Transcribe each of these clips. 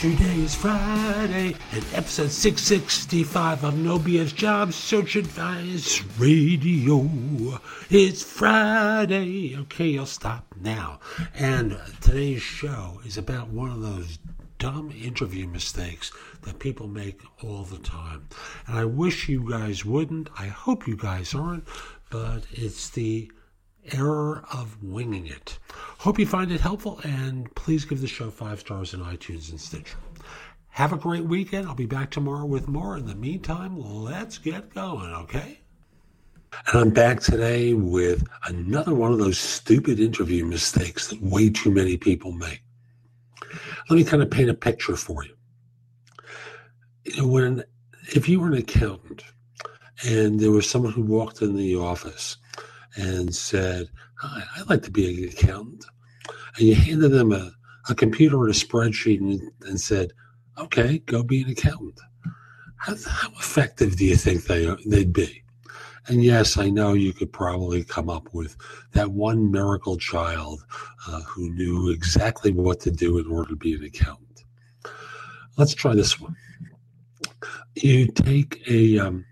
Today is Friday, and episode 665 of No BS Job Search Advice Radio. It's Friday. Okay, I'll stop now. And today's show is about one of those dumb interview mistakes that people make all the time. And I wish you guys wouldn't. I hope you guys aren't, but it's the error of winging it. Hope you find it helpful and please give the show five stars in iTunes and Stitcher. Have a great weekend. I'll be back tomorrow with more. In the meantime, let's get going, okay? And I'm back today with another one of those stupid interview mistakes that way too many people make. Let me kind of paint a picture for you. You know, when if you were an accountant and there was someone who walked in the office and said, Hi, I'd like to be an accountant. And you handed them a, a computer and a spreadsheet and, and said, Okay, go be an accountant. How, how effective do you think they, they'd be? And yes, I know you could probably come up with that one miracle child uh, who knew exactly what to do in order to be an accountant. Let's try this one. You take a um,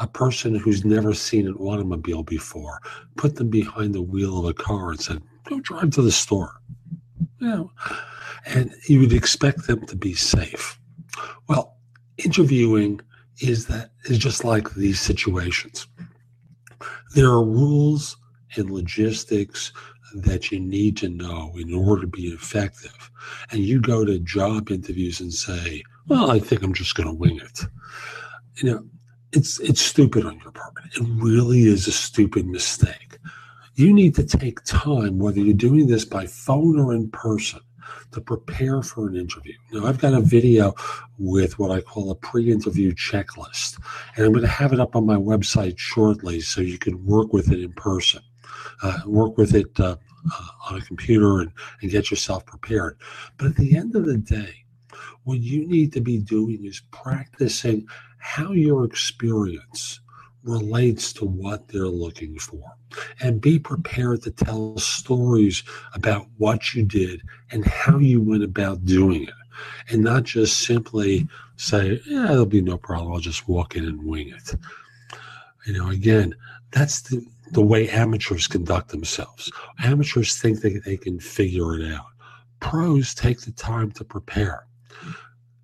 a person who's never seen an automobile before, put them behind the wheel of a car and said, go drive to the store. Know, and you would expect them to be safe. Well, interviewing is that is just like these situations. There are rules and logistics that you need to know in order to be effective. And you go to job interviews and say, well, I think I'm just going to wing it. You know, it's it's stupid on your part. It really is a stupid mistake. You need to take time, whether you're doing this by phone or in person, to prepare for an interview. Now, I've got a video with what I call a pre-interview checklist, and I'm going to have it up on my website shortly, so you can work with it in person, uh, work with it uh, uh, on a computer, and, and get yourself prepared. But at the end of the day, what you need to be doing is practicing how your experience relates to what they're looking for. And be prepared to tell stories about what you did and how you went about doing it. And not just simply say yeah there'll be no problem. I'll just walk in and wing it. You know again that's the, the way amateurs conduct themselves. Amateurs think they, they can figure it out. Pros take the time to prepare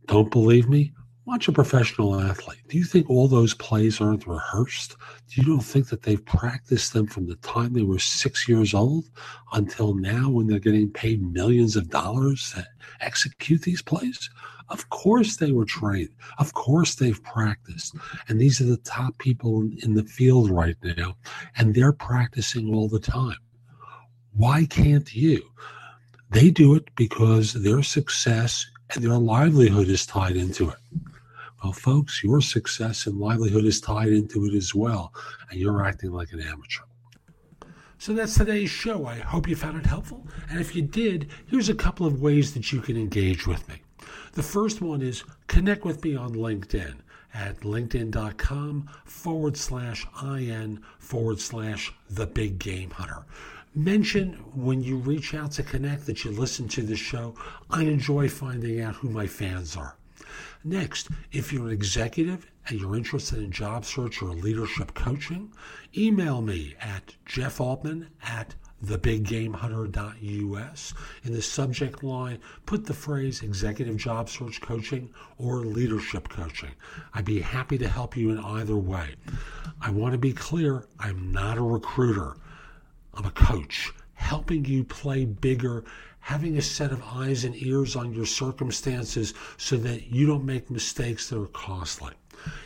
don't believe me Watch a professional athlete. Do you think all those plays aren't rehearsed? Do you don't think that they've practiced them from the time they were six years old until now when they're getting paid millions of dollars to execute these plays? Of course they were trained. Of course they've practiced. And these are the top people in the field right now, and they're practicing all the time. Why can't you? They do it because their success and their livelihood is tied into it. Well, folks, your success and livelihood is tied into it as well, and you're acting like an amateur. So that's today's show. I hope you found it helpful. And if you did, here's a couple of ways that you can engage with me. The first one is connect with me on LinkedIn at linkedin.com forward slash IN forward slash the big game hunter. Mention when you reach out to connect that you listen to the show. I enjoy finding out who my fans are. Next, if you're an executive and you're interested in job search or leadership coaching, email me at jeffaltman at thebiggamehunter.us. In the subject line, put the phrase executive job search coaching or leadership coaching. I'd be happy to help you in either way. I want to be clear I'm not a recruiter, I'm a coach helping you play bigger having a set of eyes and ears on your circumstances so that you don't make mistakes that are costly.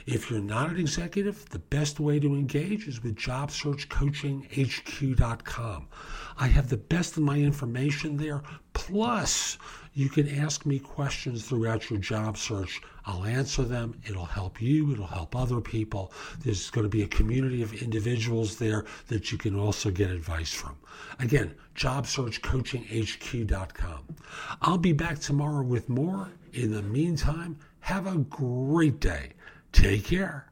If you're not an executive, the best way to engage is with JobSearchCoachingHQ.com. I have the best of my information there Plus, you can ask me questions throughout your job search. I'll answer them. It'll help you, it'll help other people. There's going to be a community of individuals there that you can also get advice from. Again, jobsearchcoachinghq.com. I'll be back tomorrow with more. In the meantime, have a great day. Take care.